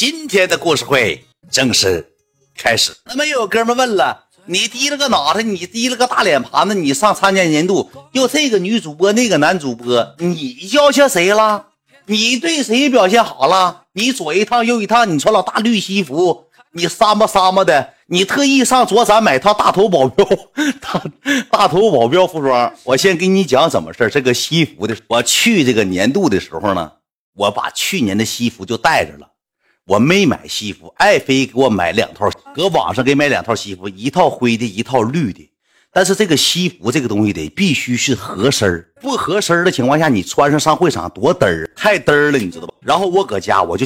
今天的故事会正式开始。那么又有哥们问了，你低了个脑袋，你低了个大脸盘子，你上参加年度，又这个女主播，那个男主播，你教下谁了？你对谁表现好了？你左一趟右一趟，你穿老大绿西服，你撒么撒么的，你特意上左展买套大头保镖，大大头保镖服装。我先给你讲怎么事这个西服的，我去这个年度的时候呢，我把去年的西服就带着了。我没买西服，爱妃给我买两套，搁网上给买两套西服，一套灰的，一套绿的。但是这个西服这个东西得必须是合身不合身的情况下，你穿上上会场多嘚儿，太嘚儿了，你知道吧？然后我搁家我就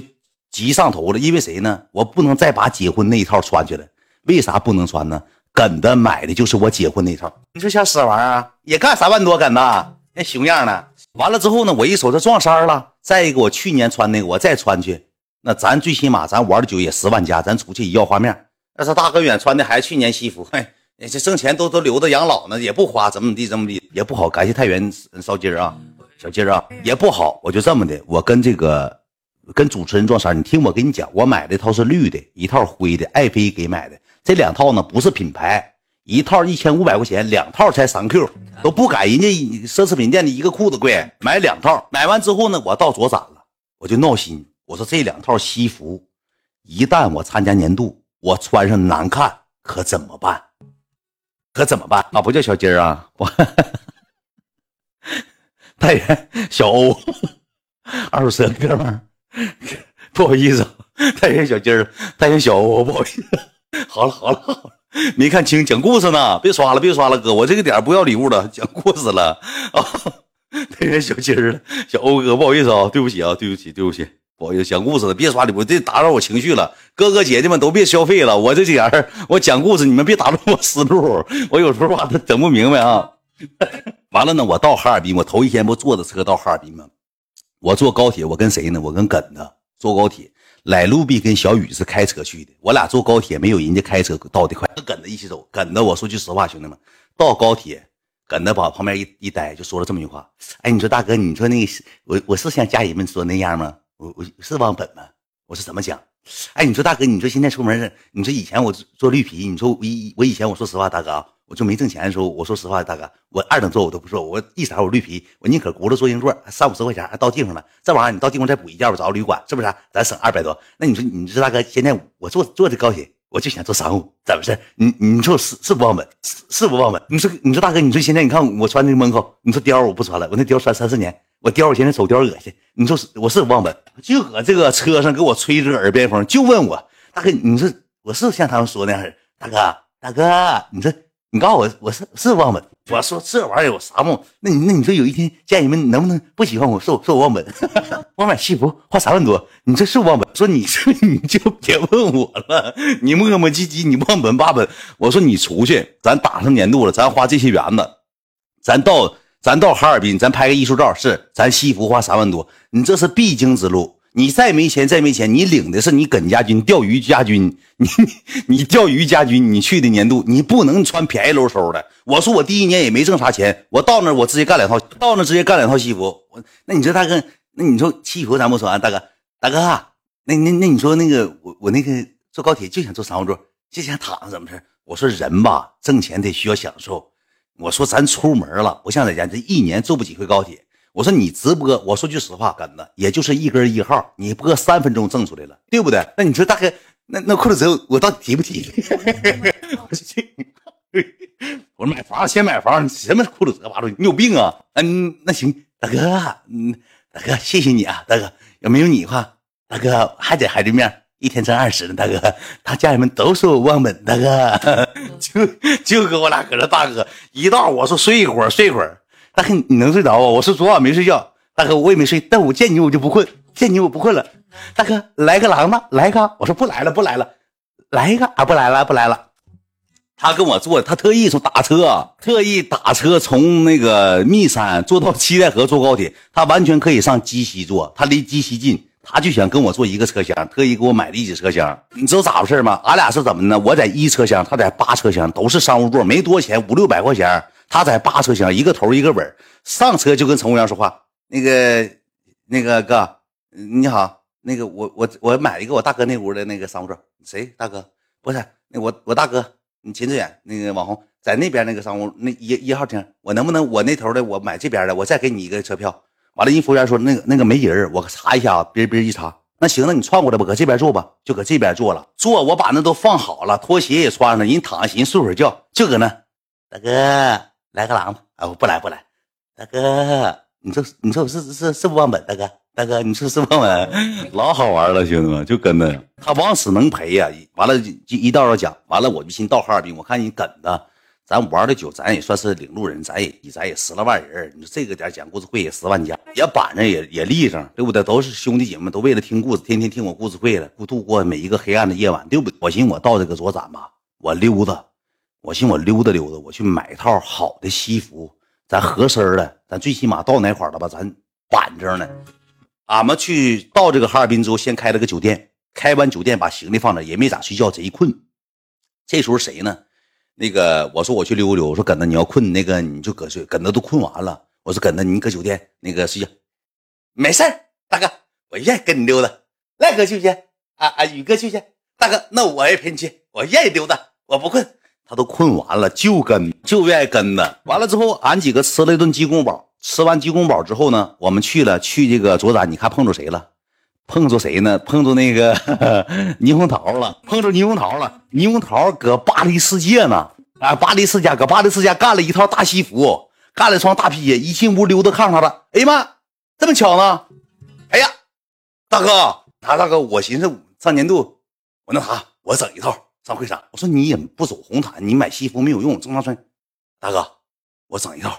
急上头了，因为谁呢？我不能再把结婚那一套穿去了。为啥不能穿呢？梗的买的就是我结婚那套。你说像死玩意儿也干三万多，梗的那熊样的。完了之后呢，我一瞅这撞衫了。再一个，我去年穿那个，我再穿去。那咱最起码咱玩的久也十万加，咱出去一要画面。那是大哥远穿的还是去年西服？嘿，这挣钱都都留着养老呢，也不花，怎么怎么地，怎么地也不好。感谢太原烧鸡儿啊，小鸡儿啊，也不好。我就这么的，我跟这个跟主持人撞衫，你听我跟你讲，我买的套是绿的，一套灰的，爱妃给买的。这两套呢不是品牌，一套一千五百块钱，两套才三 Q，都不改人家奢侈品店的一个裤子贵。买两套，买完之后呢，我到左展了，我就闹心。我说这两套西服，一旦我参加年度，我穿上难看，可怎么办？可怎么办？啊，不叫小金儿啊，我 太原小欧，二十四哥们儿，不好意思，太原小金儿，太原小欧，不好意思。好了好了好了，没看清，讲故事呢，别刷了别刷了，哥，我这个点不要礼物了，讲故事了啊。太原小鸡儿，小欧哥，不好意思啊，对不起啊，对不起对不起。不好意思，讲故事的别刷礼物，这打扰我情绪了。哥哥姐姐们都别消费了，我这点儿我讲故事，你们别打乱我思路。我有时候吧，他整不明白啊。完了呢，我到哈尔滨，我头一天不坐着车到哈尔滨吗？我坐高铁，我跟谁呢？我跟耿子坐高铁。来路比跟小雨是开车去的，我俩坐高铁没有人家开车到的快。跟耿子一起走，耿子我说句实话，兄弟们，到高铁，耿子把旁边一一待，就说了这么一句话：哎，你说大哥，你说那个我我是像家人们说那样吗？我我是忘本吗？我是怎么讲？哎，你说大哥，你说现在出门你说以前我做绿皮，你说我以我以前我说实话，大哥啊，我就没挣钱的时候，我说实话，大哥，我二等座我都不坐，我一色我绿皮，我宁可轱辘坐硬座，三五十块钱还到地方了。这玩意儿你到地方再补一件，我找个旅馆，是不是？咱省二百多。那你说，你说大哥，现在我坐坐的高铁，我就想坐商务，怎么事？你你说是是不忘本？是是不忘本？你说你说大哥，你说现在你看我穿那个门口，你说貂我不穿了，我那貂穿三四年。我叼，我现在走叼恶心。你说是我是忘本，就搁这个车上给我吹着耳边风，就问我大哥，你说我是像他们说那样大哥，大哥，你说你告诉我，我是是忘本。我说这玩意儿有啥梦？那你那你说有一天家人们能不能不喜欢我，说说我忘本？我买西服花三万多，你这是忘本？说你这 你就别问我了，你磨磨唧唧，你忘本八本。我说你出去，咱打上年度了，咱花这些元子，咱到。咱到哈尔滨，咱拍个艺术照，是咱西服花三万多，你这是必经之路。你再没钱，再没钱，你领的是你耿家军钓鱼家军，你你钓鱼家军，你去的年度，你不能穿便宜喽嗖的。我说我第一年也没挣啥钱，我到那我直接干两套，到那直接干两套西服。我那你说大哥，那你说西服咱不说，大哥大哥，那那那你说那个我我那个坐高铁就想坐商务座，就想躺着怎么事我说人吧，挣钱得需要享受。我说咱出门了，不像在家这一年坐不几回高铁。我说你直播，我说句实话，跟子也就是一根一号，你播三分钟挣出来了，对不对？那你说大哥，那那裤子折我到底提不提？我说买房先买房，什么裤子折八路？你有病啊？嗯，那行，大哥，嗯，大哥，谢谢你啊，大哥，要没有你的话，大哥还在孩子面。一天挣二十呢，大哥，他家人们都说我忘本，大哥，就就跟我俩搁这，大哥一到我说睡一会儿，睡一会儿，大哥你能睡着啊？我说昨晚没睡觉，大哥我也没睡，但我见你我就不困，见你我不困了，大哥来个狼吧，来个，我说不来了，不来了，来一个啊，不来了，不来了，他跟我坐，他特意从打车，特意打车从那个密山坐到七台河坐高铁，他完全可以上鸡西坐，他离鸡西近。他就想跟我坐一个车厢，特意给我买了一节车厢。你知道咋回事吗？俺俩是怎么呢？我在一车厢，他在八车厢，都是商务座，没多钱，五六百块钱。他在八车厢，一个头一个尾上车就跟乘务员说话。那个，那个哥，你好，那个我我我买一个我大哥那屋的那个商务座，谁大哥？不是，那我我大哥，你秦志远那个网红在那边那个商务那一一号厅，我能不能我那头的我买这边的，我再给你一个车票。完了，人服务员说那个那个没人我查一下啊，别别一查。那行，那你串过来吧，搁这边坐吧，就搁这边坐了。坐，我把那都放好了，拖鞋也穿上，人躺下寻思睡会儿觉，就搁那。大哥，来个狼吧？啊，我不来不来。大哥，你说你说我是是是不忘本？大哥大哥，你说是不忘本？老好玩了，兄弟们，就跟那他往死能赔呀。完了就一道道讲，完了我就寻到哈尔滨，我看你跟的。咱玩的久，咱也算是领路人，咱也咱也十来万人。你说这个点讲故事会也十万加，也板着也也立正，对不对？都是兄弟姐妹，都为了听故事，天天听我故事会了，度过每一个黑暗的夜晚，对不对？我寻我到这个左展吧，我溜达，我寻我溜达溜达，我去买一套好的西服，咱合身的，咱最起码到哪块了吧？咱板正呢。俺们去到这个哈尔滨之后，先开了个酒店，开完酒店把行李放那，也没咋睡觉，贼困。这时候谁呢？那个，我说我去溜溜，我说耿子你要困，那个你就搁睡。耿子都困完了，我说耿子你搁酒店那个睡觉，没事大哥，我愿意跟你溜达。赖哥去不去？啊啊，宇哥去不去？大哥，那我也陪你去，我愿意溜达，我不困。他都困完了，就跟就愿意跟着。完了之后，俺几个吃了一顿鸡公煲，吃完鸡公煲之后呢，我们去了去这个左展，你看碰着谁了？碰着谁呢？碰着那个 霓虹桃了，碰着霓虹桃了。霓虹桃搁巴黎世界呢，啊，巴黎世家搁巴黎世家干了一套大西服，干了双大皮鞋，一进屋溜达看看了。哎呀妈，这么巧呢？哎呀，大哥，他大哥，我寻思上年度，我那啥，我整一套上会场。我说你也不走红毯，你买西服没有用，正常穿。大哥，我整一套，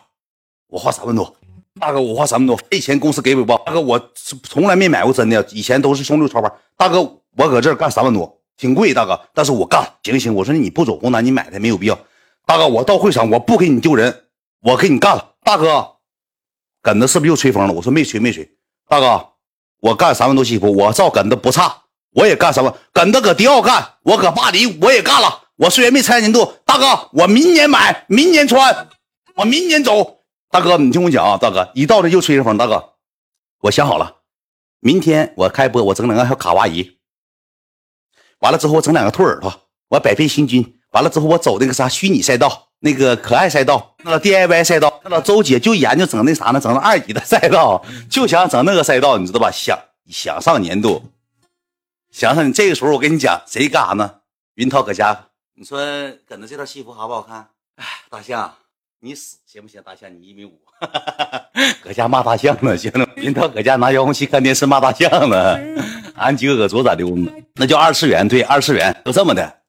我花三万多。大哥，我花三万多，这钱公司给不给？大哥，我从来没买过真的，以前都是兄弟超牌。大哥，我搁这儿干三万多，挺贵，大哥，但是我干。行行，我说你不走红毯，你买它没有必要。大哥，我到会场，我不给你丢人，我给你干了。大哥，耿子是不是又吹风了？我说没吹没吹。大哥，我干三万多西服，我照耿子不差，我也干三万。耿子搁迪奥干，我搁巴黎我也干了。我虽然没参加年度，大哥，我明年买，明年穿，我明年走。大哥，你听我讲啊，大哥，一到这就吹着风。大哥，我想好了，明天我开播，我整两个小卡哇伊，完了之后我整两个兔耳朵，我百变星君，完了之后我走那个啥虚拟赛道，那个可爱赛道，那个 DIY 赛道，那老周姐就研究整那啥呢，整那二级的赛道，就想整那个赛道，你知道吧？想想上年度，想想你这个时候，我跟你讲，谁干啥呢？云涛搁家，你说搁那这套西服好不好看？哎，大象。你死行不行？大象，你一米五，搁家骂大象呢，行了。云涛搁家拿遥控器看电视骂大象呢，俺几个搁左咋溜呢？那叫二次元，对，二次元就这么的，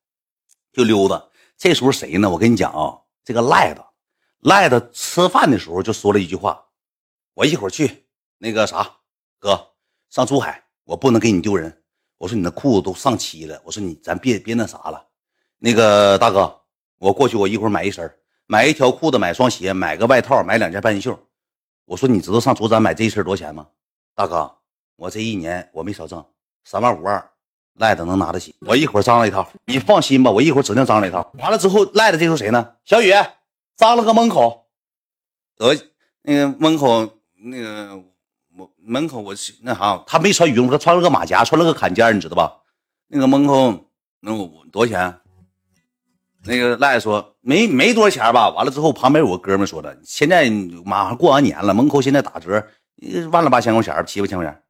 就溜达。这时候谁呢？我跟你讲啊，这个赖子，赖子吃饭的时候就说了一句话：“我一会儿去那个啥，哥上珠海，我不能给你丢人。”我说你那裤子都上漆了，我说你咱别别那啥了。那个大哥，我过去，我一会儿买一身。买一条裤子，买双鞋，买个外套，买两件半袖。我说，你知道上左展买这一身多少钱吗？大哥，我这一年我没少挣，三万五万，赖子能拿得起。我一会儿张罗一套，你放心吧，我一会儿指定张罗一套。完了之后，赖子这时候谁呢？小雨，张罗个门口。得，那个门口那个我门口我那啥，他没穿羽绒服，他穿了个马甲，穿了个坎肩，你知道吧？那个门口那我多少钱？那个赖说没没多少钱吧，完了之后旁边有个哥们说的，现在马上过完年了，门口现在打折，万了八千块钱，七八千块钱，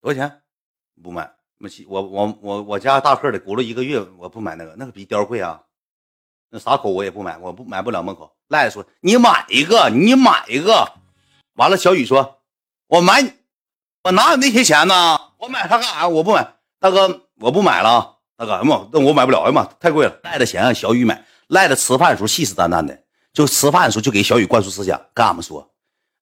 多少钱？不买，我我我我家大客的，轱辘一个月，我不买那个，那个比貂贵啊，那啥口我也不买，我不买不了门口。赖说你买一个，你买一个，完了小雨说，我买，我哪有那些钱呢？我买它干啥？我不买，大哥，我不买了。大哥，哎妈，那我买不了，哎妈，太贵了。赖着钱让小雨买，赖着吃饭的时候信誓旦旦的，就吃饭的时候就给小雨灌输思想，跟俺们说，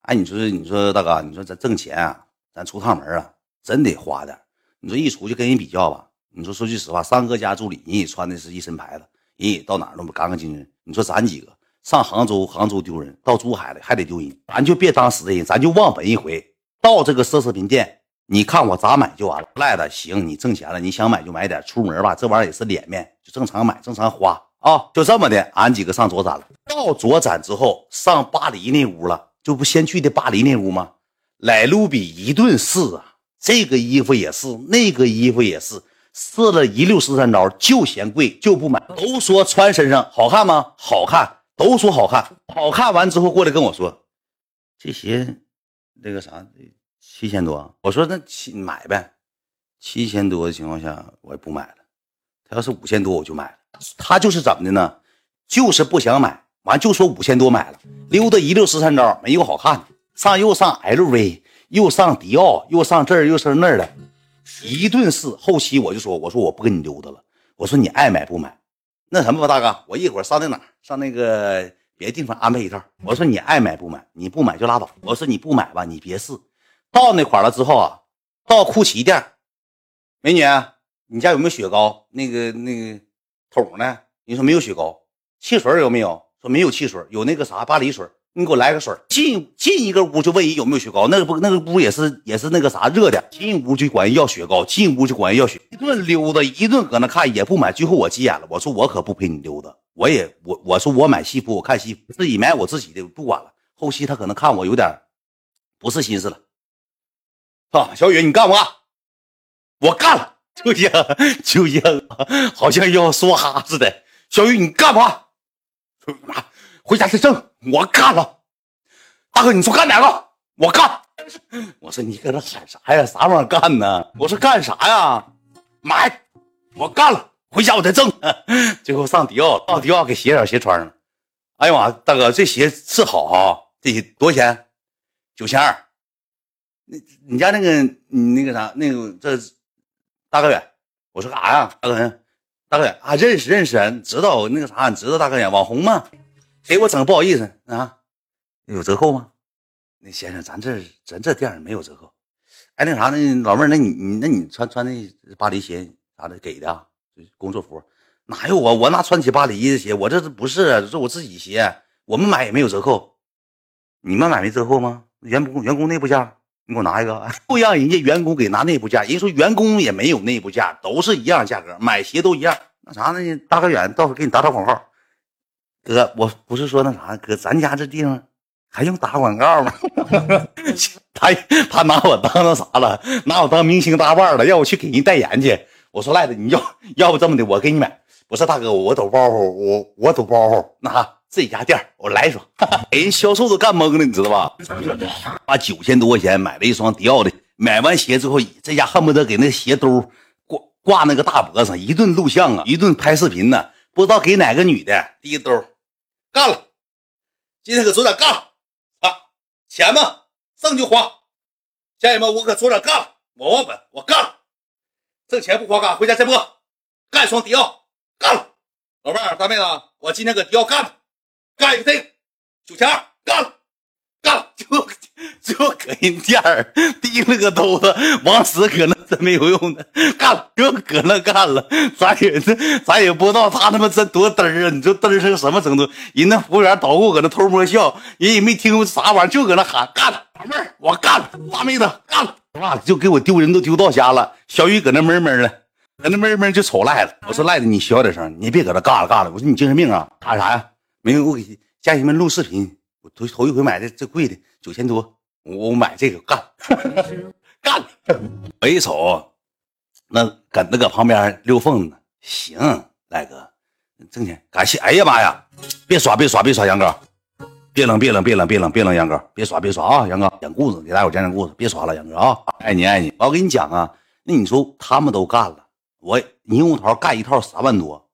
哎，你说，你说大哥，你说咱挣钱啊，咱出趟门啊，真得花点。你说一出去跟人比较吧，你说说句实话，三哥家助理，人也穿的是一身牌子，人也到哪儿都干干净净。你说咱几个上杭州，杭州丢人；到珠海了还得丢人，咱就别当死人，咱就忘本一回。到这个奢侈品店。你看我咋买就完了，赖的行，你挣钱了，你想买就买点，出门吧，这玩意儿也是脸面，就正常买，正常花啊，就这么的，俺几个上左展了。到左展之后，上巴黎那屋了，就不先去的巴黎那屋吗？莱卢比一顿试啊，这个衣服也是，那个衣服也是，试了一溜十三招，就嫌贵，就不买。都说穿身上好看吗？好看，都说好看。好看完之后过来跟我说，这鞋那个啥，七千多。我说那七买呗，七千多的情况下我也不买了。他要是五千多我就买了。他就是怎么的呢？就是不想买，完就说五千多买了，溜达一溜十三招，没有好看的，上又上 LV。又上迪奥，又上这，又上那儿的，一顿试。后期我就说：“我说我不跟你溜达了。我说你爱买不买，那什么吧，大哥，我一会儿上那哪上那个别的地方安排一套。我说你爱买不买，你不买就拉倒。我说你不买吧，你别试。到那块了之后啊，到酷奇店，美女，你家有没有雪糕？那个那个桶呢？你说没有雪糕，汽水有没有？说没有汽水，有那个啥巴黎水。”你给我来个水进进一个屋就问人有没有雪糕，那个不那个屋也是也是那个啥热的，进屋就管人要雪糕，进屋就管人要雪，一顿溜达，一顿搁那看也不买，最后我急眼了，我说我可不陪你溜达，我也我我说我买西服，我看西服，自己买我自己的，不管了。后期他可能看我有点不是心思了，啊，小雨你干不干？我干了，就像就像好像要说哈似的，小雨你干嘛？回家再挣，我干了。大哥，你说干哪个？我干。我说你搁这喊啥呀？啥玩意儿干呢？我说干啥呀？买，我干了。回家我再挣。最后上迪奥，到迪奥给鞋点鞋穿上了。哎呀妈，大哥，这鞋是好哈，这鞋多少钱？九千二。你你家那个你那个啥那个这大哥远，我说干啥呀？大哥远，大哥远啊，认识认识，知道那个啥，你知道大哥远网红吗？给我整不好意思啊，有折扣吗？那先生，咱这咱这店没有折扣。哎，那啥，那老妹儿，那你你那你穿穿那巴黎鞋啥的给的工作服？哪有我我哪穿起巴黎的鞋？我这不是，这我自己鞋，我们买也没有折扣。你们买没折扣吗？员工员工内部价，你给我拿一个，不让人家员工给拿内部价。人说员工也没有内部价，都是一样价格，买鞋都一样。那啥呢？大哥远，到时候给你打打广告。哥，我不是说那啥，哥，咱家这地方还用打广告吗？他他拿我当那啥了，拿我当明星大腕了，要我去给人代言去。我说赖子，你要要不这么的，我给你买。不是大哥，我抖包袱，我我抖包袱，那啥自己家店，我来一双，给 人销售都干懵了，你知道吧？花九千多块钱买了一双迪奥的，买完鞋之后，这家恨不得给那鞋兜挂挂那个大脖上，一顿录像啊，一顿拍视频呢，不知道给哪个女的第兜。干了，今天可做点干了啊！钱嘛，挣就花。家人们，我可做点干了，我忘本，我干了，挣钱不花干，回家再播，干一双迪奥，干了。老妹儿、大妹子，我今天搁迪奥干了，干一个这个九千，干了，干了，就就搁人店儿提了个兜子，往死搁那真没有用的，干了，就搁那干了，咱也这，咱也不知道他他妈真多嘚儿啊！你说嘚儿成什么程度？人那服务员捣鼓搁那偷摸笑，人也没听啥玩意儿，就搁那喊干了，老妹儿我干了，大妹子干了，哇，就给我丢人都丢到家了。小雨搁那闷闷的，搁那闷闷就瞅赖子。我说赖子，你小点声，你别搁那干了干了。我说你精神病啊？喊啥呀？没有，我给家人们录视频。我头头一回买的这贵的九千多，我我买这个干。干！我一瞅，那搁那搁旁边溜缝呢，行，赖哥，挣钱，感谢。哎呀妈呀，别刷，别刷，别刷，杨哥，别冷，别冷，别冷，别冷，别冷，杨哥，别刷，别刷啊，杨哥，讲故事，给大伙讲讲故事，别刷了，杨哥啊，爱你，爱你。我跟你讲啊，那你说他们都干了，我猕猴桃干一套三万多，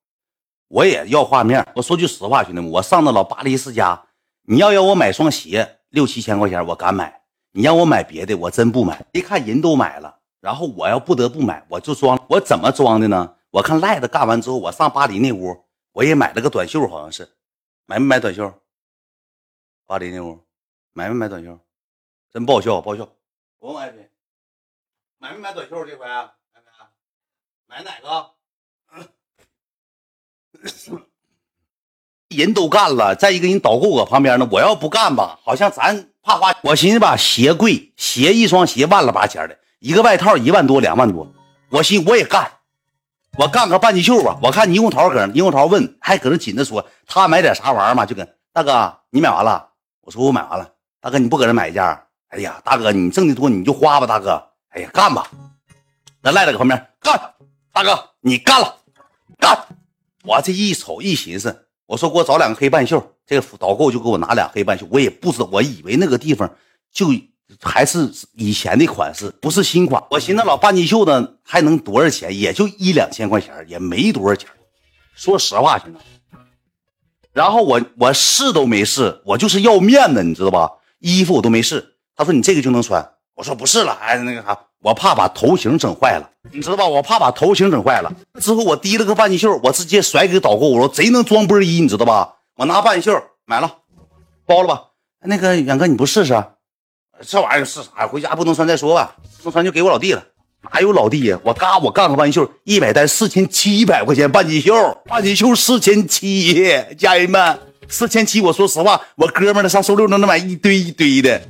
我也要画面。我说句实话，兄弟们，我上那老巴黎世家，你要要我买双鞋六七千块钱，我敢买。你让我买别的，我真不买。一看人都买了，然后我要不得不买，我就装。我怎么装的呢？我看赖子干完之后，我上巴黎那屋，我也买了个短袖，好像是，买没买短袖？巴黎那屋买没买短袖？真不好笑，不好笑。我买没？买没买短袖？这回买没？买哪个？人都干了，再一个人导购搁旁边呢。我要不干吧，好像咱怕花。我寻思吧，鞋贵，鞋一双鞋万了八千的，一个外套一万多两万多。我寻我也干，我干个半截袖吧。我看霓虹桃搁那，霓虹桃问还搁那紧着说他买点啥玩意儿嘛？就跟大哥你买完了，我说我买完了。大哥你不搁这买一件？哎呀，大哥你挣的多你就花吧，大哥。哎呀，干吧！那赖在旁边干，大哥你干了，干！我这一瞅一寻思，我说给我找两个黑半袖，这个导购就给我拿俩黑半袖，我也不知道，我以为那个地方就还是以前的款式，不是新款。我寻思老半截袖子还能多少钱？也就一两千块钱，也没多少钱。说实话，兄弟。然后我我试都没试，我就是要面子，你知道吧？衣服我都没试。他说你这个就能穿，我说不是了，哎那个啥，我怕把头型整坏了，你知道吧？我怕把头型整坏了。之后我提了个半截袖，我直接甩给导购，我说贼能装波衣，你知道吧？我拿半截袖买了，包了吧？那个远哥你不试试？这玩意儿是啥呀？回家不能穿再说吧，不能穿就给我老弟了。哪有老弟呀？我嘎，我干个半截袖，一百单四千七百块钱半截袖，半截袖四千七，家人们四千七。我说实话，我哥们儿上收六能能买一堆一堆的，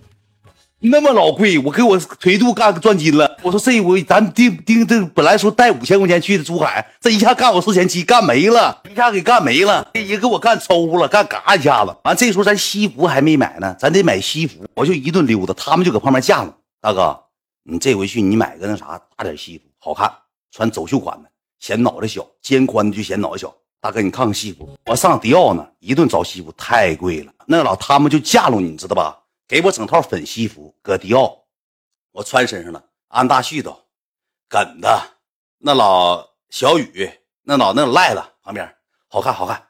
那么老贵，我给我腿肚干赚金了。我说这回咱丁丁这本来说带五千块钱去的珠海，这一下干我四千七，干没了，一下给干没了，这也给我干抽了，干嘎一下子。完这时候咱西服还没买呢，咱得买西服，我就一顿溜达，他们就搁旁边架着，大哥。你这回去，你买个那啥大点西服，好看，穿走秀款的，显脑袋小，肩宽的就显脑袋小。大哥，你看看西服，我上迪奥呢，一顿找西服太贵了。那老他们就架着你知道吧？给我整套粉西服，搁迪奥，我穿身上了。安大旭都，梗的，那老小雨，那老那赖子旁边，好看好看，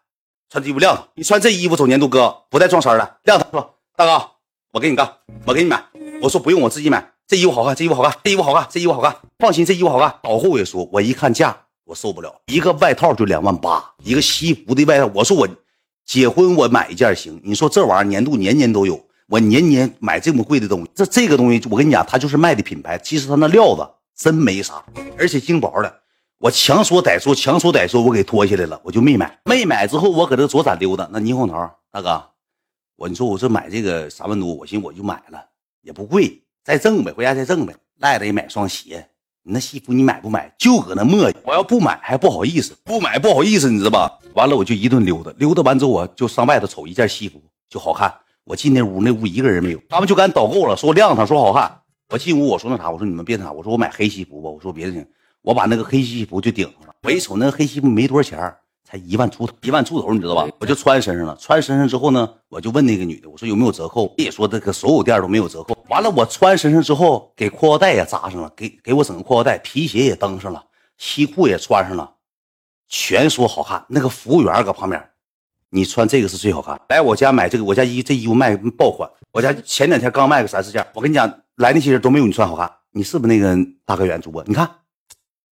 穿这衣服亮堂。你穿这衣服走年度哥不带撞衫的，亮堂。说大哥，我给你干，我给你买。我说不用，我自己买。这衣服好看，这衣服好看，这衣服好看，这衣服好看。放心，这衣服好看。导购也说，我一看价，我受不了，一个外套就两万八，一个西服的外套。我说我结婚我买一件行，你说这玩意儿年度年年都有，我年年买这么贵的东西，这这个东西我跟你讲，它就是卖的品牌，其实它那料子真没啥，而且轻薄的。我强说歹说，强说歹说，我给脱下来了，我就没买。没买之后，我搁这左闪溜达，那霓虹桃大哥，我你说我这买这个三万多，我寻我就买了，也不贵。再挣呗，回家再挣呗。赖着也买双鞋，你那西服你买不买？就搁那磨叽。我要不买还不好意思，不买不好意思，你知道吧？完了我就一顿溜达，溜达完之后我就上外头瞅一件西服就好看。我进那屋，那屋一个人没有，他们就敢导购了，说亮堂，说好看。我进屋我说那啥，我说你们别那啥，我说我买黑西服吧，我说别的行，我把那个黑西服就顶上了。我一瞅那个黑西服没多少钱。才一万出头，一万出头，你知道吧？我就穿身上了。穿身上之后呢，我就问那个女的，我说有没有折扣？也说这个所有店都没有折扣。完了，我穿身上之后，给裤腰带也扎上了，给给我整个裤腰带，皮鞋也蹬上了，西裤也穿上了，全说好看。那个服务员搁旁边，你穿这个是最好看。来我家买这个，我家衣这衣服卖爆款。我家前两天刚卖个三四件。我跟你讲，来那些人都没有你穿好看。你是不是那个大哥远主播？你看，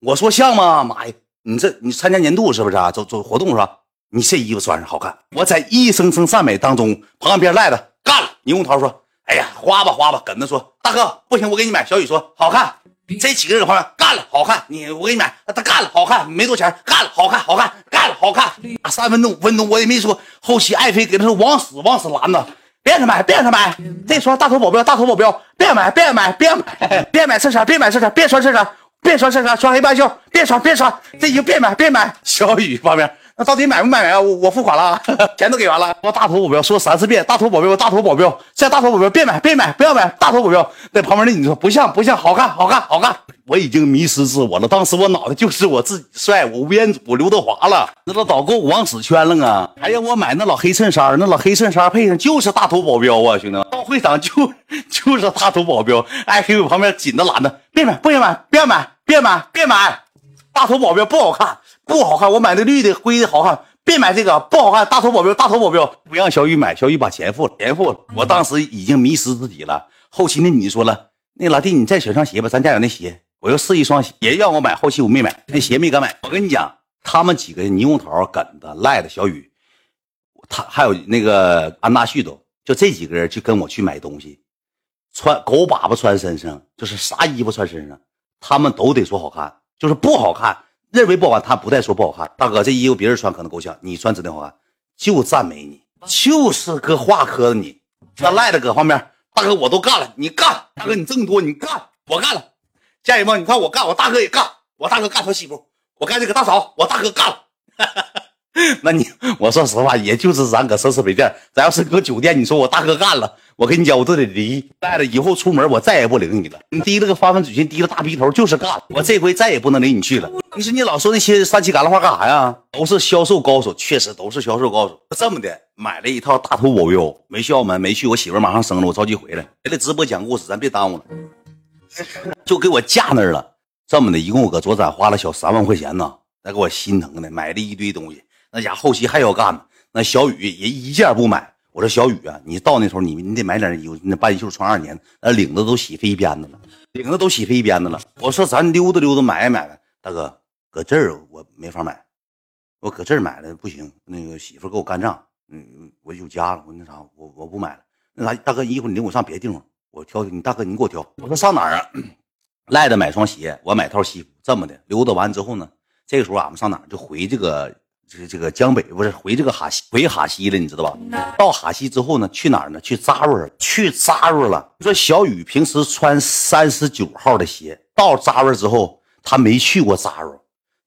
我说像吗？妈呀！你这你参加年度是不是啊？走走活动是吧？你这衣服穿上好看。我在一声声赞美当中，旁边赖的干了。霓虹桃说：“哎呀，花吧花吧。”耿子说：“大哥不行，我给你买。”小雨说：“好看。”这几个人旁边干了，好看。你我给你买，他干了，好看，没多钱，干了，好看，好看，干了，好看。三分钟五分钟我也没说。后期爱妃给他说往死往死拦着，别让他买，别让他买。这双大头保镖，大头保镖，别买，别买，别买，别买衬衫，别买衬衫，别穿衬衫。别穿衬衫，穿黑半袖。别穿，别穿，这衣服别买，别买。小雨方面，那到底买不买啊？我我付款了，钱都给完了。我大头保镖说三四遍，大头保镖，大头保镖，现在大头保镖，别买，别买，不要买。大头保镖在旁边那你说不像，不像，好看，好看，好看。我已经迷失自我了，当时我脑袋就是我自己帅，我吴彦祖、刘德华了。那老导购往死圈了啊！还让我买那老黑衬衫，那老黑衬衫配上就是大头保镖啊，兄弟们，到会场就就是大头保镖。哎，给我旁边紧着拦着，别买，不买，别买。别买，别买，大头保镖不好看，不好看。我买的绿的、灰的好看，别买这个，不好看。大头保镖，大头保镖，不让小雨买，小雨把钱付了，钱付了。我当时已经迷失自己了。后期那女的说了，那老弟，你再选双鞋吧，咱家有那鞋，我要试一双鞋，也让我买。后期我没买，那鞋没敢买。我跟你讲，他们几个霓虹桃、梗子、赖的小雨，他还有那个安大旭都，就这几个人就跟我去买东西，穿狗粑粑穿身上，就是啥衣服穿身上。他们都得说好看，就是不好看，认为不好看，他不带说不好看。大哥，这衣服别人穿可能够呛，你穿指定好看，就赞美你，就是个话磕的你。那赖的搁旁边，大哥我都干了，你干，大哥你挣多，你干，我干了。家人们，你看我干，我大哥也干，我大哥干他媳妇，我干这个大嫂，我大哥干了。那你我说实话，也就是咱搁奢侈品店，咱要是搁酒店，你说我大哥干了。我跟你讲，我都得离。带着以后出门，我再也不领你了。你提了个发愤嘴唇，提了大鼻头，就是干。我这回再也不能领你去了。你说你老说那些三七旮旯话干啥呀？都是销售高手，确实都是销售高手。这么的，买了一套大头保镖，没去澳门，没去。我媳妇马上生了，我着急回来，还得直播讲故事，咱别耽误了。就给我架那儿了。这么的，一共我搁左展花了小三万块钱呢，那给我心疼的，买了一堆东西。那家后期还要干呢。那小雨也一件不买。我说小雨啊，你到那时候你你得买点衣服，那半袖穿二年，那领子都洗飞一边子了，领子都洗飞一边子了。我说咱溜达溜达买买呗，大哥搁这儿我没法买，我搁这儿买了不行，那个媳妇给我干仗，嗯，我有家了，我那啥，我我不买了。那啥，大哥衣服你领我上别的地方，我挑你大哥你给我挑。我说上哪儿啊？赖着买双鞋，我买套西服。这么的溜达完之后呢，这个时候俺们上哪儿就回这个。这这个江北不是回这个哈西回哈西了，你知道吧？到哈西之后呢，去哪儿呢？去扎瑞儿，去扎瑞了。说小雨平时穿三十九号的鞋，到扎瑞之后，他没去过扎瑞。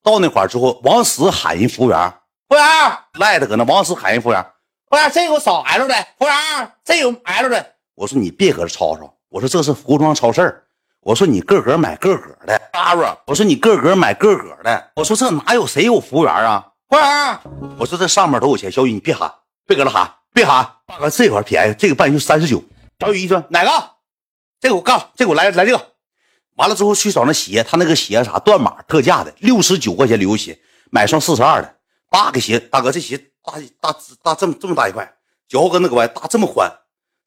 到那块儿之后，王石喊人服务员，服务员赖的搁那。王石喊人服务员，服务员这有少 L 的，服务员这有 L 的。我说你别搁这吵吵，我说这是服装超市我说你个个买个个的扎瑞。我说你个个买个个的。我说这哪有谁有服务员啊？服务员，我说这上面都有钱。小雨，你别喊，别搁这喊，别喊。大哥，这块便宜，这个半袖三十九。小雨一说哪个？这个我干，这个我来来这个。完了之后去找那鞋，他那个鞋啥断码特价的，六十九块钱旅游鞋，买双四十二的八个鞋。大哥，这鞋大大大这么这么大一块，脚后跟那个歪，大这么宽。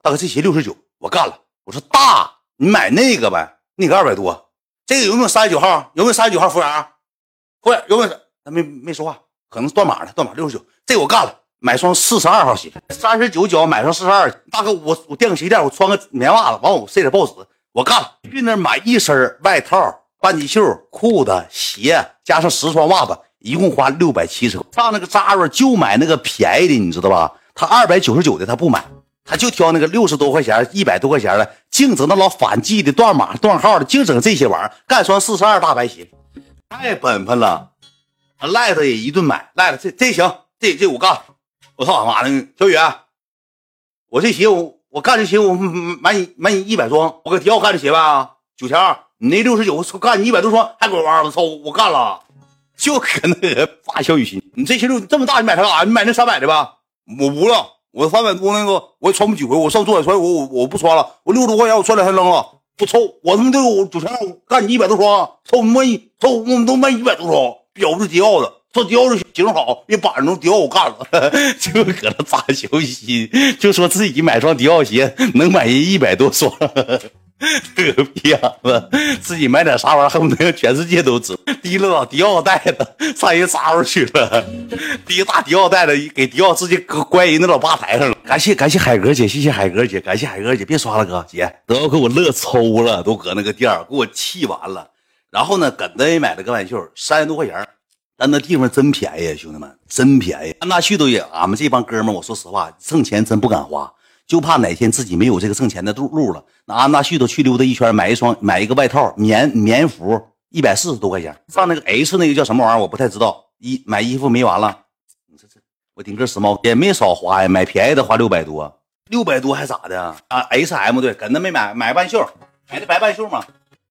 大哥，这鞋六十九，我干了。我说大，你买那个呗，那个二百多。这个有没有三十九号？有没有三十九号？服务员，服务员有没有？他没没说话。可能断码了，断码六十九，这我干了，买双四十二号鞋，三十九脚买双四十二。大哥，我我垫个鞋垫，我穿个棉袜子，完我塞点 boss，我干了。去那买一身外套、半截袖、裤子、鞋，加上十双袜子，一共花六百七十。上那个 Zara 就买那个便宜的，你知道吧？他二百九十九的他不买，他就挑那个六十多块钱、一百多块钱的，净整那老反季的断码断号的，净整这些玩意儿，干双四十二大白鞋，太本分了。赖子也一顿买，赖子这这行，这这我干，我操他妈的，小雨，我这鞋我我干这鞋我买你买你一百双，我搁迪奥干这鞋呗，九千二，你那六十九我干你一百多双，还拐弯了操，我干了，就搁那发小雨心，你这鞋就这么大，你买它干啥？你买那三百的吧，我不了，我三百多那个我也穿不几回，我上做海穿我我我不穿了，我六十多块钱我穿两天扔了，不抽，我他妈都有九千二我干你一百多双，抽卖抽我们都卖一百多双。表是迪奥的，说迪奥的型好，一板上迪奥我干了，就搁那扎小心，就说自己买双迪奥鞋能买人一百多双，这逼样子，自己买点啥玩意儿恨不得让全世界都知。提了老迪奥袋子上人扎出去了，提个大迪奥袋子给迪奥直接搁关人那老吧台上了。感谢感谢海哥姐，谢谢海哥姐，感谢海哥姐，别刷了哥姐，都要给我乐抽了，都搁那个店给我气完了。然后呢，耿子也买了个半袖，三十多块钱但那地方真便宜，兄弟们，真便宜。安大旭都也，俺们这帮哥们我说实话，挣钱真不敢花，就怕哪天自己没有这个挣钱的路路了。那安大旭都去溜达一圈，买一双，买一个外套，棉棉服，一百四十多块钱。上那个 H 那个叫什么玩意儿，我不太知道。一买衣服没完了，你这这，我顶个时髦也没少花呀，买便宜的花六百多，六百多还咋的啊？H M 对，跟那没买，买半袖，买的白半袖嘛。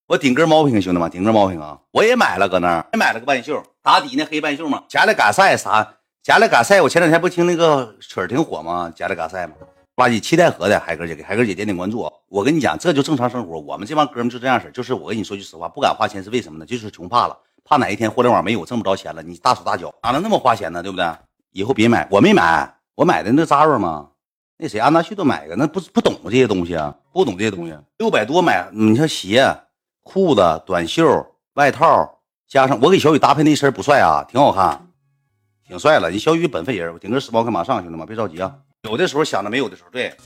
我顶根猫品，兄弟们，顶根猫品啊！我也买了，搁那儿也买了个半袖，打底那黑半袖嘛。加里嘎赛啥？加里嘎赛，我前两天不听那个曲儿挺火吗？加里嘎赛嘛，垃圾七代河的海哥姐，给海哥姐点点关注。我跟你讲，这就正常生活。我们这帮哥们就这样式就是我跟你说句实话，不敢花钱是为什么呢？就是穷怕了，怕哪一天互联网没有挣不着钱了，你大手大脚哪能那么花钱呢？对不对？以后别买，我没买，我买的那扎瑞嘛，那谁安大旭都买个，那不不懂这些东西啊，不懂这些东西，六百多买，你像鞋。裤子、短袖、外套，加上我给小雨搭配那身不帅啊，挺好看，挺帅了。你小雨本分人，我顶个时髦看马上，兄弟们别着急啊。有的时候想着没有的时候，对。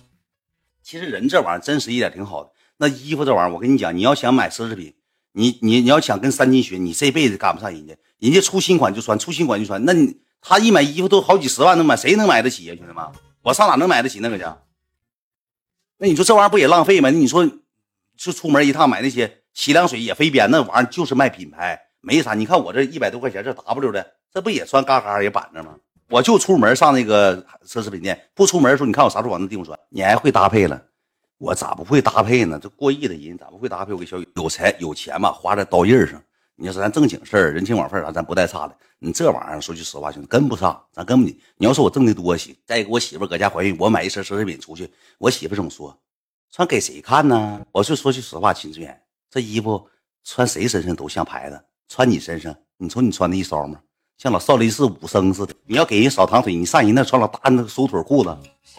其实人这玩意儿真实一点挺好的。那衣服这玩意儿，我跟你讲，你要想买奢侈品，你你你要想跟三金学，你这辈子赶不上人家。人家出新款就穿，出新款就穿。那你他一买衣服都好几十万能买，谁能买得起呀，兄弟们？我上哪能买得起那个去？那你说这玩意儿不也浪费吗？你说，就出门一趟买那些。洗凉水也飞边，那玩意儿就是卖品牌，没啥。你看我这一百多块钱，这 W 的，这不也穿嘎嘎也板正吗？我就出门上那个奢侈品店，不出门的时候，你看我啥时候往那地方穿？你还会搭配了，我咋不会搭配呢？这过亿的人咋不会搭配？我给小雨有财有钱嘛，花在刀刃上。你要是咱正经事儿、人情往份啥，咱不带差的。你这玩意儿说句实话，兄弟跟不上，咱跟不你。你要说我挣的多行，再一个我媳妇搁家怀孕，我买一身奢侈品出去，我媳妇怎么说，穿给谁看呢？我就说句实话，秦志远，这衣服穿谁身上都像牌子，穿你身上，你瞅你穿的一骚吗？像老少林寺武僧似的。你要给人扫堂腿，你上人那穿老大那个收腿裤子，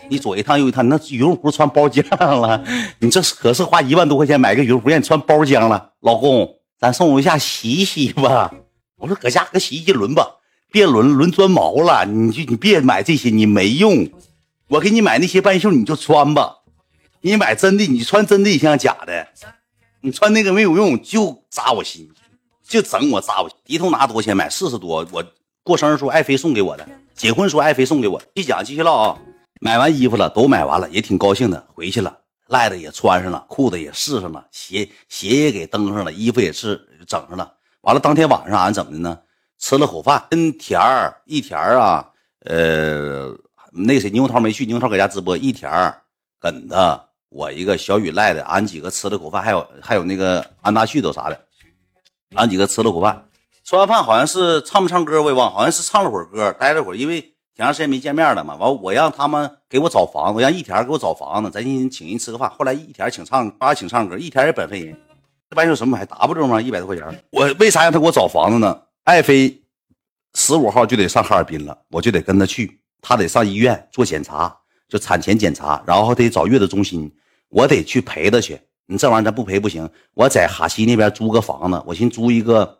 你左一趟右一趟，那羽绒服穿包浆了。你这可是花一万多块钱买个羽绒服，让你穿包浆了，老公。咱送我一下洗洗吧，我说搁家搁洗衣机轮吧，别轮轮钻毛了。你就你别买这些，你没用。我给你买那些半袖，你就穿吧。你买真的，你穿真的也像假的。你穿那个没有用，就扎我心，就整我扎我。一通拿多少钱买？四十多。我过生日时候爱妃送给我的，结婚时候爱妃送给我。继续讲，继续唠啊。买完衣服了，都买完了，也挺高兴的，回去了。赖的也穿上了，裤子也试上了，鞋鞋也给蹬上了，衣服也是整上了。完了，当天晚上俺怎么的呢？吃了口饭，跟田儿一田儿啊，呃，那谁牛涛没去，牛涛搁家直播。一田儿跟的我一个小雨赖的，俺几个吃了口饭，还有还有那个安大旭都啥的，俺几个吃了口饭。吃完饭好像是唱不唱歌我也忘，好像是唱了会儿歌，待了会儿，因为。挺长时间没见面了嘛，完我让他们给我找房子，让一田给我找房子，咱今天请人吃个饭。后来一田请唱，把请唱歌，一田也本分人，这玩意有什么还 W 吗？一百多块钱，我为啥让他给我找房子呢？爱妃十五号就得上哈尔滨了，我就得跟他去，他得上医院做检查，就产前检查，然后得找月子中心，我得去陪她去。你这玩意儿咱不陪不行，我在哈西那边租个房子，我寻租一个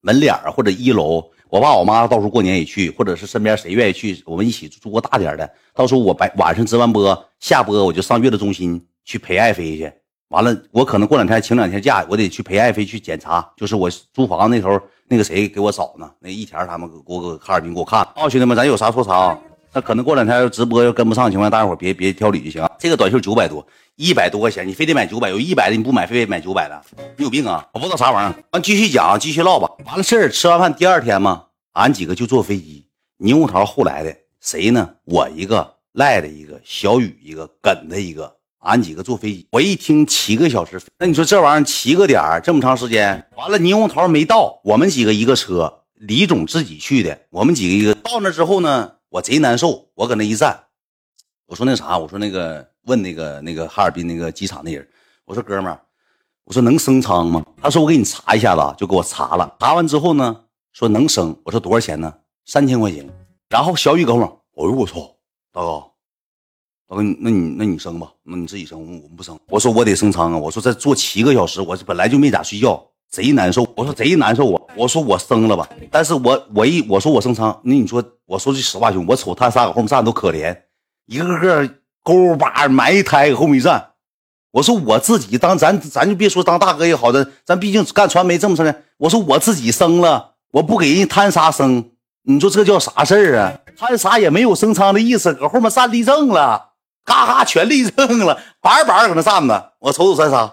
门脸儿或者一楼。我爸我妈到时候过年也去，或者是身边谁愿意去，我们一起租个大点儿的。到时候我白晚上直完播下播，我就上月子中心去陪爱妃去。完了，我可能过两天请两天假，我得去陪爱妃去检查。就是我租房那头那个谁给我找呢？那一田他们给我搁哈尔滨给我看。啊，兄弟们，咱有啥说啥。那可能过两天要直播要跟不上情况，大家伙别别挑理就行。这个短袖九百多，一百多块钱，你非得买九百，有一百的你不买，非得买九百的，你有病啊！我不知道啥玩意儿。完继续讲，继续唠吧。完了事儿，吃完饭第二天嘛，俺几个就坐飞机。牛桃后来的谁呢？我一个赖的一个小雨一个耿的一个，俺几个坐飞机。我一听七个小时，那你说这玩意儿七个点这么长时间，完了牛桃没到，我们几个一个车，李总自己去的，我们几个一个到那之后呢？我贼难受，我搁那一站，我说那啥，我说那个问那个那个哈尔滨那个机场那人，我说哥们儿，我说能升舱吗？他说我给你查一下子，就给我查了。查完之后呢，说能升。我说多少钱呢？三千块钱。然后小雨哥们儿，哎呦我操，大哥，大哥，那你那你升吧，那你自己升，我们不升。我说我得升舱啊，我说这坐七个小时，我本来就没咋睡觉。贼难受，我说贼难受啊！我说我生了吧，但是我我一我说我升仓，那你说我说句实话，兄弟，我瞅他仨搁后面站都可怜，一个个勾巴埋一胎搁后面一站。我说我自己当咱咱就别说当大哥也好的，咱毕竟干传媒这么长时间。我说我自己生了，我不给人摊啥生，你说这叫啥事儿啊？摊啥也没有升仓的意思，搁后面站立正了，嘎嘎全立正了，板板搁那站着。我瞅瞅咱仨，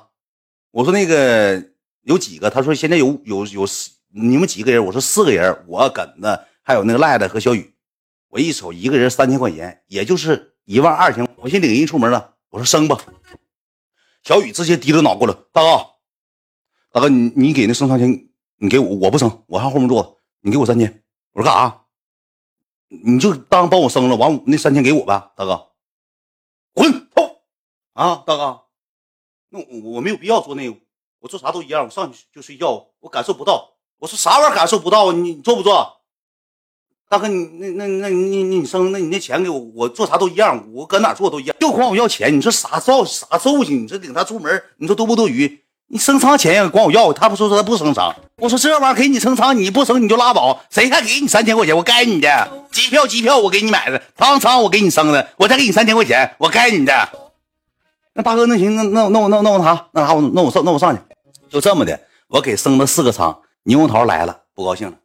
我说那个。有几个？他说现在有有有，你们几个人？我说四个人，我耿子还有那个赖子和小雨。我一瞅，一个人三千块钱，也就是一万二千。我先领人出门了。我说生吧。小雨直接低着脑过来，大哥，大哥，你你给那生三千，你给我，我不生，我上后面坐，你给我三千。我说干啥？你就当帮我生了，完那三千给我呗，大哥。滚！操！啊，大哥，那我我没有必要做那个。我做啥都一样，我上去就睡觉，我感受不到。我说啥玩意儿感受不到？你你做不做？大哥，你那那那你你你生，那你那钱给我，我做啥都一样，我搁哪做都一样，就管我要钱。你说啥造啥揍性？你说领他出门，你说多不多余？你升舱钱也管我要，他不说说他不升舱。我说这玩意儿给你升舱，你不升你就拉倒，谁还给你三千块钱？我该你的机票机票我给你买的，舱舱我给你升的，我再给你三千块钱，我该你的。那大哥，那行，那那那我那那我啥？那啥我那我上那我上去。就这么的，我给升了四个仓。牛红桃来了，不高兴了。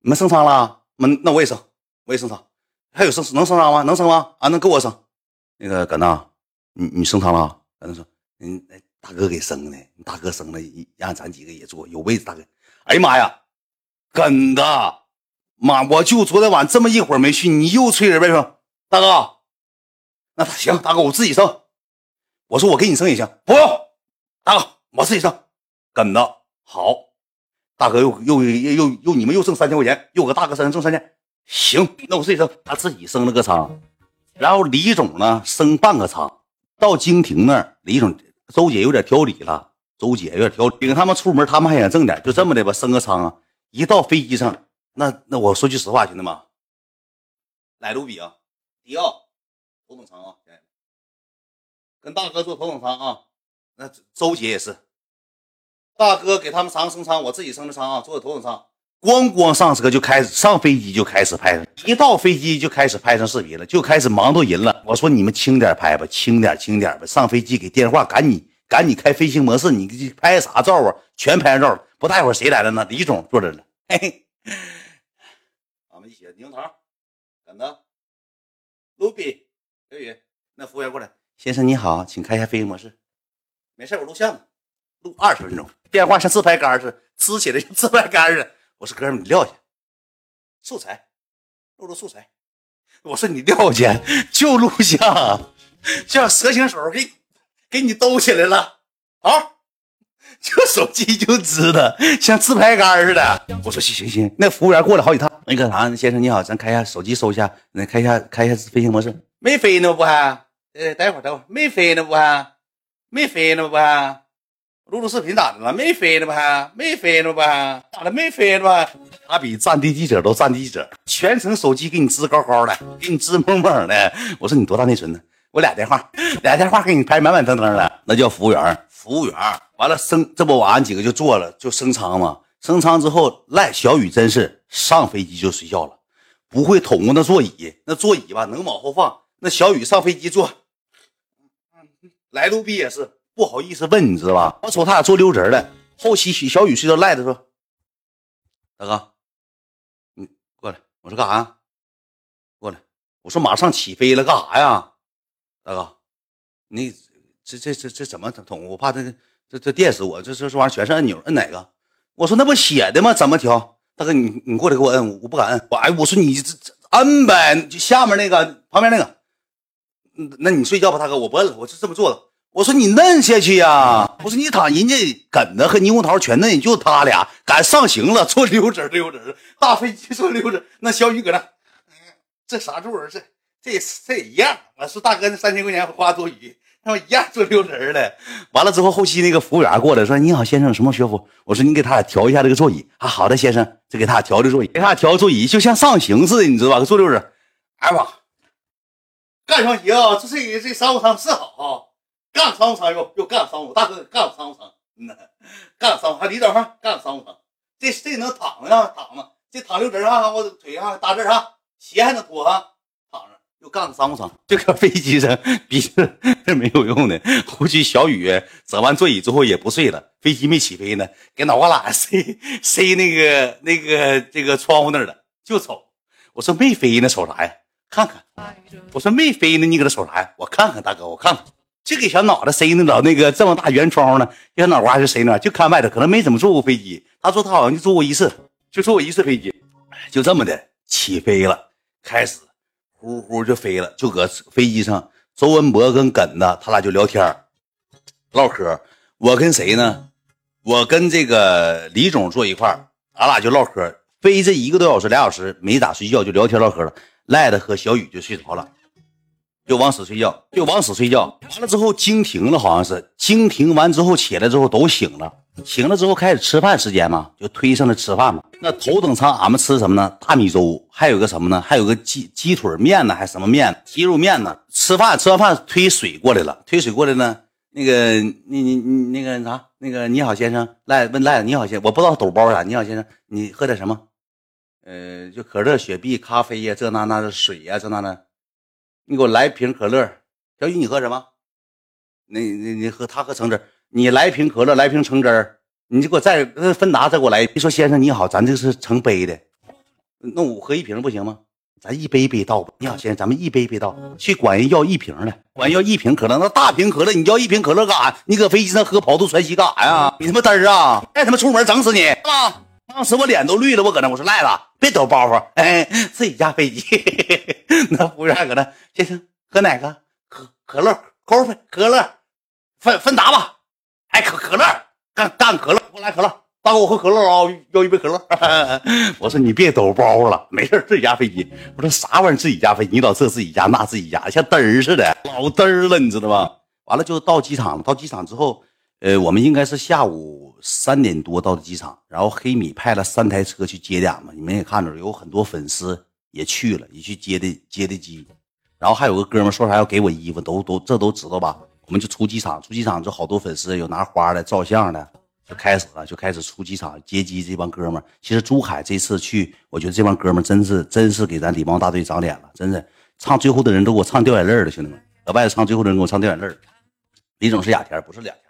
你们升仓了？那那我也升，我也升仓。还有升能升仓吗？能升吗？啊，能给我升。那个搁那，你你升仓了？搁那说，嗯，大哥给升的，大哥升了，让咱几个也坐，有位子。大哥，哎呀妈呀，跟的，妈，我就昨天晚这么一会儿没去，你又催人呗？说大哥，那行，大哥我自己升。我说我给你升也行，不用，大哥我自己升。跟着好，大哥又又又又又你们又挣三千块钱，又搁大哥身上挣三千，行，那我自己升。他自己升了个仓，然后李总呢升半个仓，到京庭那儿，李总周姐有点挑理了，周姐有点挑，领他们出门，他们还想挣点，就这么的吧，升个仓啊。一到飞机上，那那我说句实话，兄弟们，来卢比啊，迪奥头等舱啊，跟大哥坐头等舱啊。那周姐也是，大哥给他们三个升舱，我自己升的舱啊，坐的头等舱。咣咣上车就开始上飞机就开始拍，一到飞机就开始拍成视频了，就开始忙到人了。我说你们轻点拍吧，轻点轻点吧。上飞机给电话，赶紧赶紧开飞行模式，你拍啥照啊？全拍上照了。不大会儿谁来了呢？李总坐这了。嘿嘿，俺们一起牛头，等着。卢比，小雨，那服务员过来。先生你好，请开一下飞行模式。没事，我录像呢，录二十分钟。电话像自拍杆似的，支起来像自拍杆似的。我说哥们，你撂下，素材，录录素材。我说你撂下，就录像，像蛇形手给给你兜起来了。啊。就手机就支的，像自拍杆似的。我说行行行，那服务员过来好几趟。那个啥，先生你好，咱开一下手机搜一下，那开一下开一下飞行模式。没飞呢不还？呃，待会儿待会儿，没飞呢不还？没飞呢不还？录录视频咋的了？没飞呢吧？没飞呢吧？咋的？没飞呢吧？他比战地记者都战地记者，全程手机给你支高高的，给你支猛猛的。我说你多大内存呢？我俩电话，俩电话给你拍满满登登的，那叫服务员。服务员完了升，这不俺几个就坐了，就升舱嘛。升舱之后，赖小雨真是上飞机就睡觉了，不会捅过那座椅，那座椅吧能往后放。那小雨上飞机坐，来路比也是不好意思问，你知道吧？我瞅他俩坐溜直了。后期小雨睡觉赖着说：“大哥，你过来。”我说干啥？过来。我说马上起飞了，干啥呀？大哥，你。这这这这怎么捅？我怕这这这电死我！这这这玩意全是按钮，摁哪个？我说那不写的吗？怎么调？大哥，你你过来给我摁，我不敢摁。我哎，我说你这这摁呗，就下面那个旁边那个。那你睡觉吧，大哥，我不摁了，我就这么坐的。我说你摁下去呀！我说你躺人家梗子和猕猴桃全嫩，就他俩敢上行了，坐溜直溜直，大飞机坐溜直。那小雨搁那，这啥座啊？这这这也一样。我说大哥，那三千块钱花多余。他们一样坐溜直的，完了之后，后期那个服务员过来说：“你好，先生，什么学服？”我说：“你给他俩调一下这个座椅。”啊，好的，先生，就给他俩调这座椅，给他俩调座椅，就像上行似的，你知道吧？坐溜直。哎妈，干上行，这这这商务舱是好啊，干商务舱又又干商务，大哥干商务舱，嗯，干商还李总哈，干商务舱，这这能躺上躺着，这躺溜直啊，我腿上搭这啊，鞋还能脱啊。就干个商务舱，这个飞机上比这没有用的。估计小雨整完座椅之后也不睡了，飞机没起飞呢，给脑瓜拉塞塞那个那个这个窗户那儿了，就瞅。我说没飞呢，瞅啥呀？看看。我说没飞呢，你搁这瞅啥呀？我看看，大哥，我看看。就给小脑袋塞那老那个这么大圆窗户呢，小脑瓜就塞那，就看外头，可能没怎么坐过飞机。他说他好像就坐过一次，就坐过一次飞机，就这么的起飞了，开始。呼呼就飞了，就搁飞机上，周文博跟耿子他俩就聊天唠嗑。我跟谁呢？我跟这个李总坐一块俺俩就唠嗑。飞这一个多小时、俩小时，没咋睡觉，就聊天唠嗑了。赖子和小雨就睡着了，就往死睡觉，就往死睡觉。完了之后惊停了，好像是惊停完之后起来之后都醒了。醒了之后开始吃饭时间嘛，就推上来吃饭嘛。那头等舱俺们吃什么呢？大米粥，还有个什么呢？还有个鸡鸡腿面呢，还什么面？鸡肉面呢？吃饭吃完饭推水过来了，推水过来呢。那个你你你那个啥，那个你好先生赖问赖你好先，我不知道抖包啥。你好先生，你喝点什么？呃，就可乐、雪碧、咖啡呀，这那那的水呀，这那的。你给我来瓶可乐。小雨，你喝什么？你你你喝他喝橙汁。你来一瓶可乐，来瓶橙汁儿，你就给我再芬达再给我来。别说先生你好，咱这是成杯的，那我喝一瓶不行吗？咱一杯一杯倒吧。你好先生，咱们一杯一杯倒，去管人要一瓶的，管人要一瓶可乐，那大瓶可乐你要一瓶可乐干啥？你搁飞机上喝跑肚传稀干啥呀？你他妈嘚儿啊！再他妈出门整死你！是吧！当时我脸都绿了，我搁那我说赖子别抖包袱，哎，自己家飞机。那服务员搁那，先生喝哪个？可可乐，可乐，可乐。芬芬达吧。哎，可可乐，干干可乐，给我来可乐。大哥，我喝可乐啊，要一杯可乐。我说你别抖包袱了，没事自己家飞机。我说啥玩意儿？自己家飞机？你老这自己家那自己家，像嘚儿似的，老嘚儿了，你知道吗？完了就到机场了。到机场之后，呃，我们应该是下午三点多到的机场。然后黑米派了三台车去接的俺们，你们也看着有很多粉丝也去了，也去接的接的机。然后还有个哥们说啥要给我衣服，都都这都知道吧？我们就出机场，出机场就好多粉丝，有拿花的、照相的。就开始了，就开始出机场接机。这帮哥们，其实珠海这次去，我觉得这帮哥们真是真是给咱礼貌大队长脸了，真是唱最后的人都给我唱掉眼泪了，兄弟们，老外唱最后的人给我唱掉眼泪李总是雅田，不是雅田，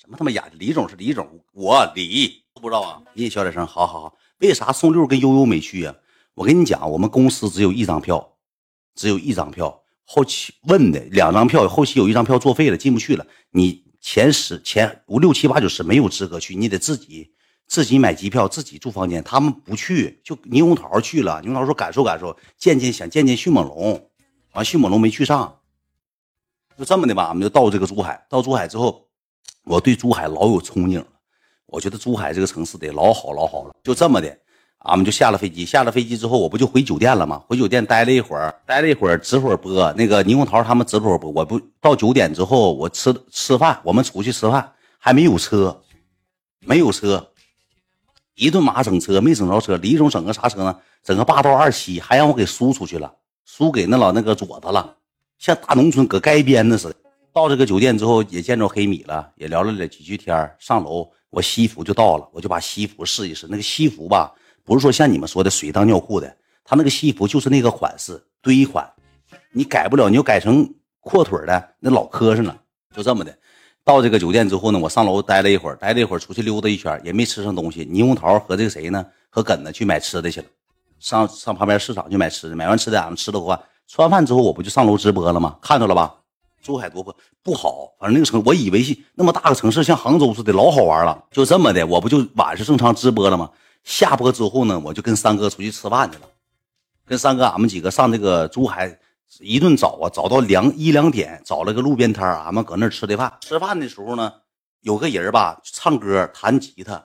什么他妈雅？李总是李总，我李都不知道啊？你也小点声，好好好。为啥宋六跟悠悠没去啊？我跟你讲，我们公司只有一张票，只有一张票，后期问的两张票，后期有一张票作废了，进不去了，你。前十前五六七八九十没有资格去，你得自己自己买机票，自己住房间。他们不去，就猕猴桃去了。猕猴桃说感受感受，见见想见见迅猛龙，完迅猛龙没去上，就这么的吧。我们就到这个珠海，到珠海之后，我对珠海老有憧憬了。我觉得珠海这个城市得老好老好了，就这么的。俺们就下了飞机，下了飞机之后，我不就回酒店了吗？回酒店待了一会儿，待了一会儿，直播播那个霓虹桃他们直播播。我不到九点之后，我吃吃饭，我们出去吃饭，还没有车，没有车，一顿马整车没整着车。李总整个啥车呢？整个霸道二七，还让我给输出去了，输给那老那个左子了，像大农村搁街边子似的。到这个酒店之后，也见着黑米了，也聊了几句天上楼，我西服就到了，我就把西服试一试，那个西服吧。不是说像你们说的水当尿裤的，他那个西服就是那个款式堆款，你改不了，你就改成阔腿的，那老磕碜了。就这么的，到这个酒店之后呢，我上楼待了一会儿，待了一会儿出去溜达一圈，也没吃上东西。霓虹桃和这个谁呢？和耿子去买吃的去了，上上旁边市场去买吃的，买完吃的俺们吃了饭，吃完饭之后我不就上楼直播了吗？看着了吧？珠海多不不好，反正那个城，我以为是那么大个城市像杭州似的，老好玩了。就这么的，我不就晚上正常直播了吗？下播之后呢，我就跟三哥出去吃饭去了。跟三哥，俺们几个上这个珠海一顿找啊，找到两一两点，找了个路边摊俺们搁那吃的饭。吃饭的时候呢，有个人吧唱歌弹吉他，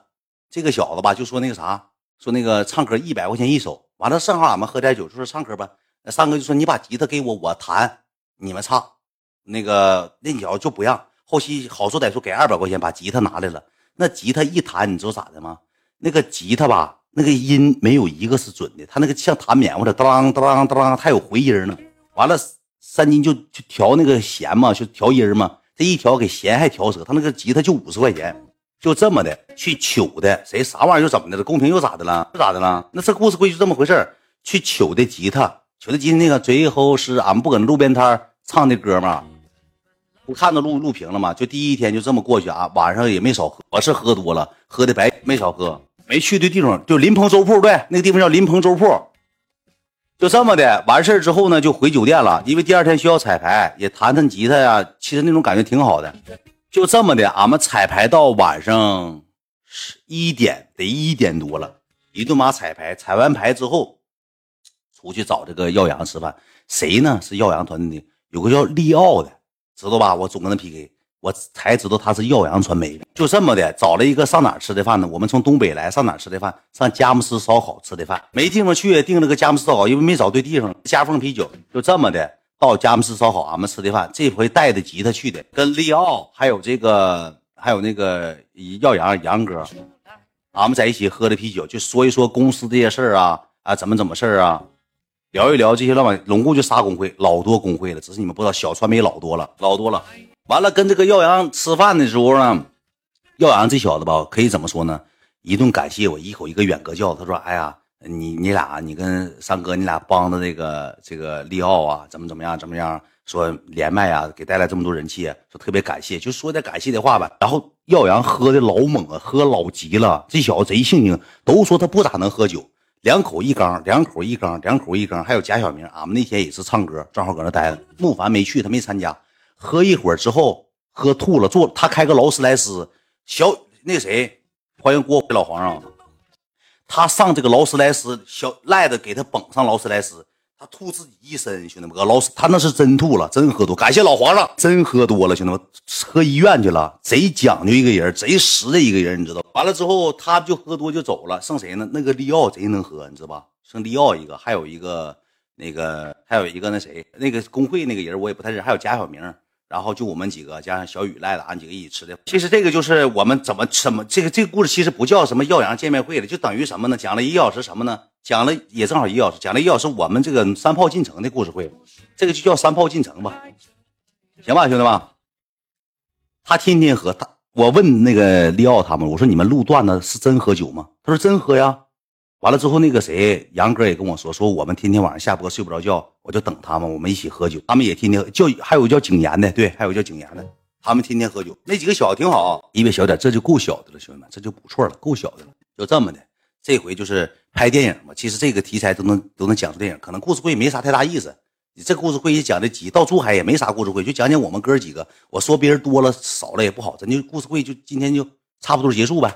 这个小子吧就说那个啥，说那个唱歌一百块钱一首。完了，正好俺们喝点酒，就说唱歌吧。三哥就说你把吉他给我，我弹，你们唱。那个那小子就不让，后期好说歹说给二百块钱把吉他拿来了。那吉他一弹，你知道咋的吗？那个吉他吧，那个音没有一个是准的，他那个像弹棉花的，当当当，还有回音呢。完了，三金就就调那个弦嘛，就调音嘛。这一调给弦还调折，他那个吉他就五十块钱，就这么的去糗的。谁啥玩意儿又怎么的了？公屏又咋的了？又咋的了？那这故事规矩就这么回事去糗的吉他，糗的吉他那个最后是俺们不搁那路边摊唱的歌吗？不看到录录屏了吗？就第一天就这么过去啊，晚上也没少喝，我是喝多了，喝的白没少喝。没去的地方就临鹏粥铺，对，那个地方叫临鹏粥铺。就这么的完事之后呢，就回酒店了，因为第二天需要彩排，也弹弹吉他呀。其实那种感觉挺好的。就这么的，俺们彩排到晚上十一点，得一点多了，一顿马彩排。彩完排之后，出去找这个耀阳吃饭。谁呢？是耀阳团队的，有个叫利奥的，知道吧？我总跟他 PK。我才知道他是耀阳传媒的，就这么的找了一个上哪吃的饭呢？我们从东北来，上哪吃的饭？上佳木斯烧烤吃的饭，没地方去，订了个佳木斯烧烤，因为没找对地方。夹缝啤酒，就这么的到佳木斯烧烤，俺们吃的饭。这回带着吉他去的，跟利奥还有这个还有那个耀阳杨哥，俺们在一起喝的啤酒，就说一说公司这些事儿啊啊，怎么怎么事儿啊，聊一聊这些老板，拢共就仨工会，老多工会了，只是你们不知道，小传媒老多了，老多了。完了，跟这个耀阳吃饭的时候呢，耀阳这小子吧，可以怎么说呢？一顿感谢我，一口一个远哥叫。他说：“哎呀，你你俩，你跟三哥，你俩帮着这个这个利奥啊，怎么怎么样，怎么样？说连麦啊，给带来这么多人气，说特别感谢，就说点感谢的话吧。然后耀阳喝的老猛啊，喝老急了。这小子贼性情，都说他不咋能喝酒，两口一缸，两口一缸，两口一缸。还有贾小明，俺们那天也是唱歌，正好搁那待着。木凡没去，他没参加。”喝一会儿之后，喝吐了，坐他开个劳斯莱斯，小那谁，欢迎郭老皇上，他上这个劳斯莱斯，小赖子给他捧上劳斯莱斯，他吐自己一身，兄弟们，哥老他那是真吐了，真喝多。感谢老皇上，真喝多了，兄弟们，喝医院去了。贼讲究一个人，贼实的一个人，你知道。完了之后，他就喝多就走了，剩谁呢？那个利奥贼能喝，你知道吧？剩利奥一个，还有一个那个，还有一个那谁，那个工会那个人我也不太认，还有贾小明。然后就我们几个加上小雨赖子，俺几个一起吃的。其实这个就是我们怎么什么这个这个故事其实不叫什么耀阳见面会了，就等于什么呢？讲了一个小时什么呢？讲了也正好一小时，讲了一小时我们这个三炮进城的故事会，这个就叫三炮进城吧，行吧，兄弟们。他天天喝，他我问那个利奥他们，我说你们录段子是真喝酒吗？他说真喝呀。完了之后，那个谁杨哥也跟我说，说我们天天晚上下播睡不着觉，我就等他们，我们一起喝酒。他们也天天叫，还有叫景言的，对，还有叫景言的，他们天天喝酒。那几个小子挺好，一位小点，这就够小的了，兄弟们，这就不错了，够小的了。就这么的，这回就是拍电影嘛。其实这个题材都能都能讲出电影，可能故事会没啥太大意思。你这故事会也讲的急，到珠海也没啥故事会，就讲讲我们哥几个。我说别人多了少了也不好，咱就故事会就今天就差不多结束呗。